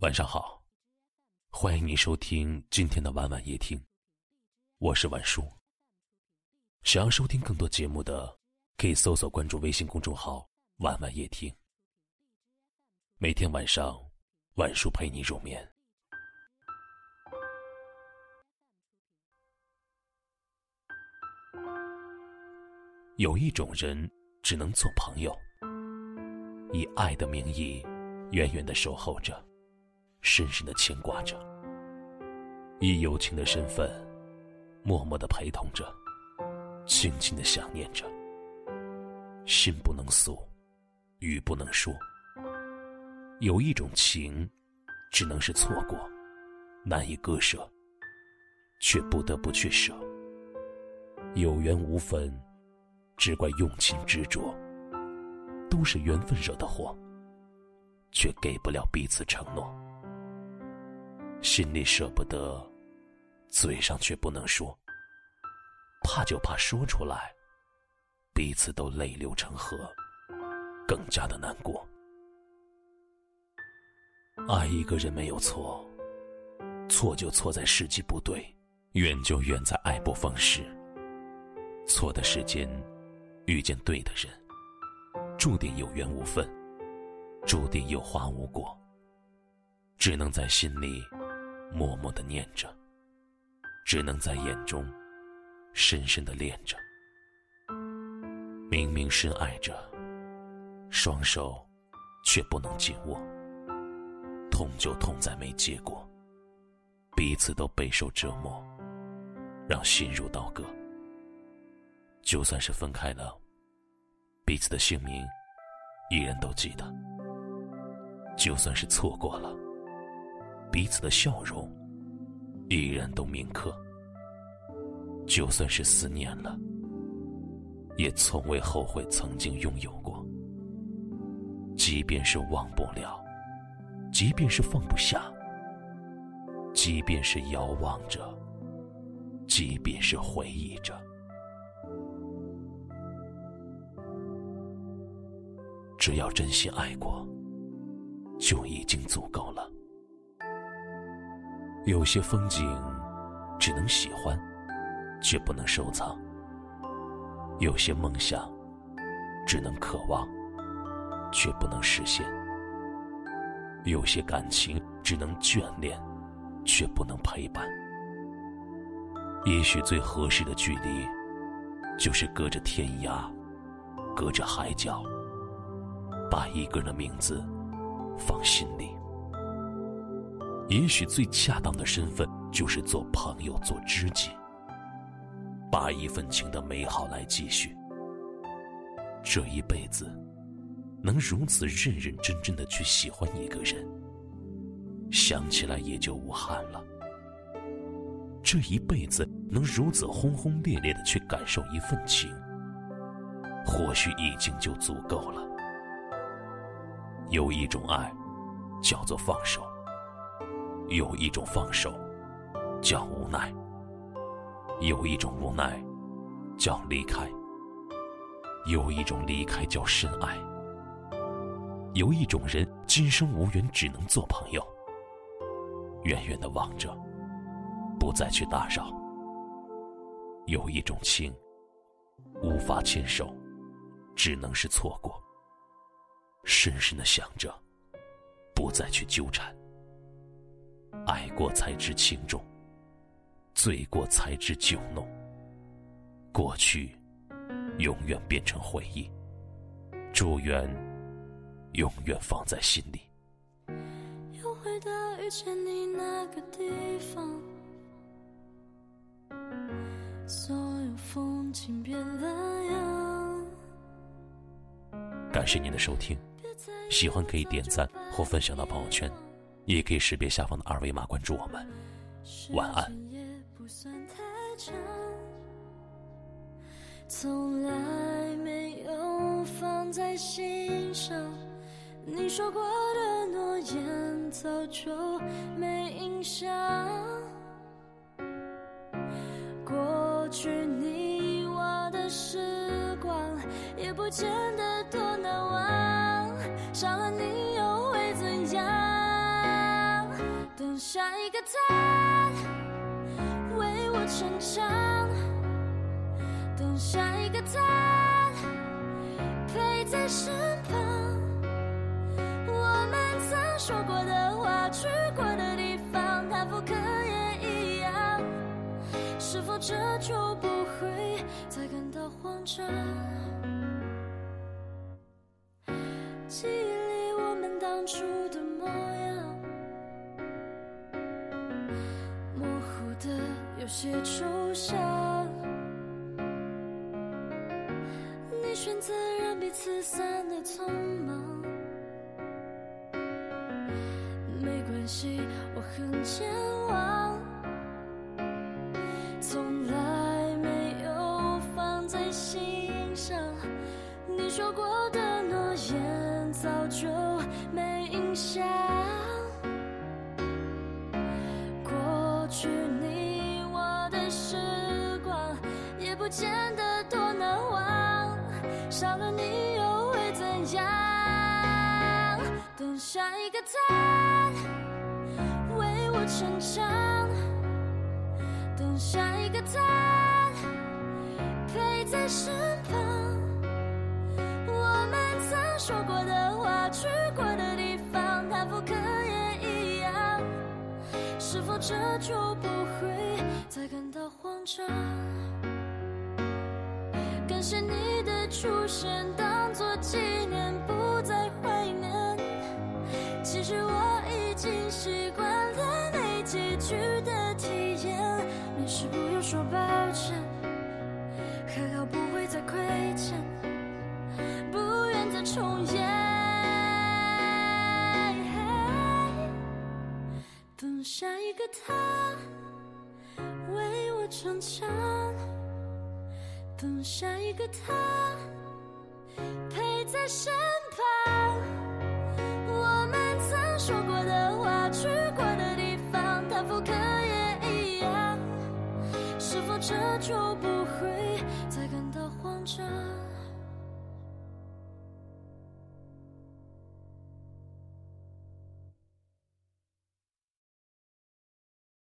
晚上好，欢迎你收听今天的晚晚夜听，我是晚叔。想要收听更多节目的，可以搜索关注微信公众号“晚晚夜听”。每天晚上，晚叔陪你入眠。有一种人只能做朋友，以爱的名义，远远的守候着。深深的牵挂着，以友情的身份，默默的陪同着，轻轻的想念着。心不能诉，语不能说。有一种情，只能是错过，难以割舍，却不得不去舍。有缘无分，只怪用情执着，都是缘分惹的祸，却给不了彼此承诺。心里舍不得，嘴上却不能说。怕就怕说出来，彼此都泪流成河，更加的难过。爱一个人没有错，错就错在时机不对，怨就怨在爱不逢时。错的时间，遇见对的人，注定有缘无分，注定有花无果。只能在心里。默默的念着，只能在眼中深深的恋着。明明深爱着，双手却不能紧握。痛就痛在没结果，彼此都备受折磨，让心如刀割。就算是分开了，彼此的姓名依然都记得。就算是错过了。彼此的笑容，依然都铭刻。就算是思念了，也从未后悔曾经拥有过。即便是忘不了，即便是放不下，即便是遥望着，即便是回忆着，只要真心爱过，就已经足够了。有些风景，只能喜欢，却不能收藏；有些梦想，只能渴望，却不能实现；有些感情，只能眷恋，却不能陪伴。也许最合适的距离，就是隔着天涯，隔着海角，把一个人的名字放心里。也许最恰当的身份就是做朋友、做知己，把一份情的美好来继续。这一辈子，能如此认认真真的去喜欢一个人，想起来也就无憾了。这一辈子能如此轰轰烈烈的去感受一份情，或许已经就足够了。有一种爱，叫做放手。有一种放手，叫无奈；有一种无奈，叫离开；有一种离开，叫深爱；有一种人，今生无缘，只能做朋友，远远的望着，不再去打扰；有一种情，无法牵手，只能是错过，深深的想着，不再去纠缠。爱过才知情重，醉过才知酒浓。过去，永远变成回忆。祝愿，永远放在心里。又回到遇见你那个地方，所有风景变了样。感谢您的收听，喜欢可以点赞或分享到朋友圈。也可以识别下方的二维码关注我们。晚安。从来没有放在心上，你说过的诺言早就没印象。过去你我的时光，也不见得多难忘。伤了你他为我成长，等下一个他陪在身旁。我们曾说过的话，去过的地方，他复刻也一样。是否这就不会再感到慌张？记忆里我们当初的模样，有些抽象。你选择让彼此散的匆忙，没关系，我很健忘，从来没有放在心上。你说过的诺言早就没印象，他为我成长，等下一个他陪在身旁。我们曾说过的话，去过的地方，他复刻也一样。是否这就不会再感到慌张？感谢你的出现，当作纪念，不习惯了没结局的体验，没事不用说抱歉，还好不会再亏欠。不愿再重演。等下一个他为我逞强，等下一个他陪在身旁。这就不会再感到慌张。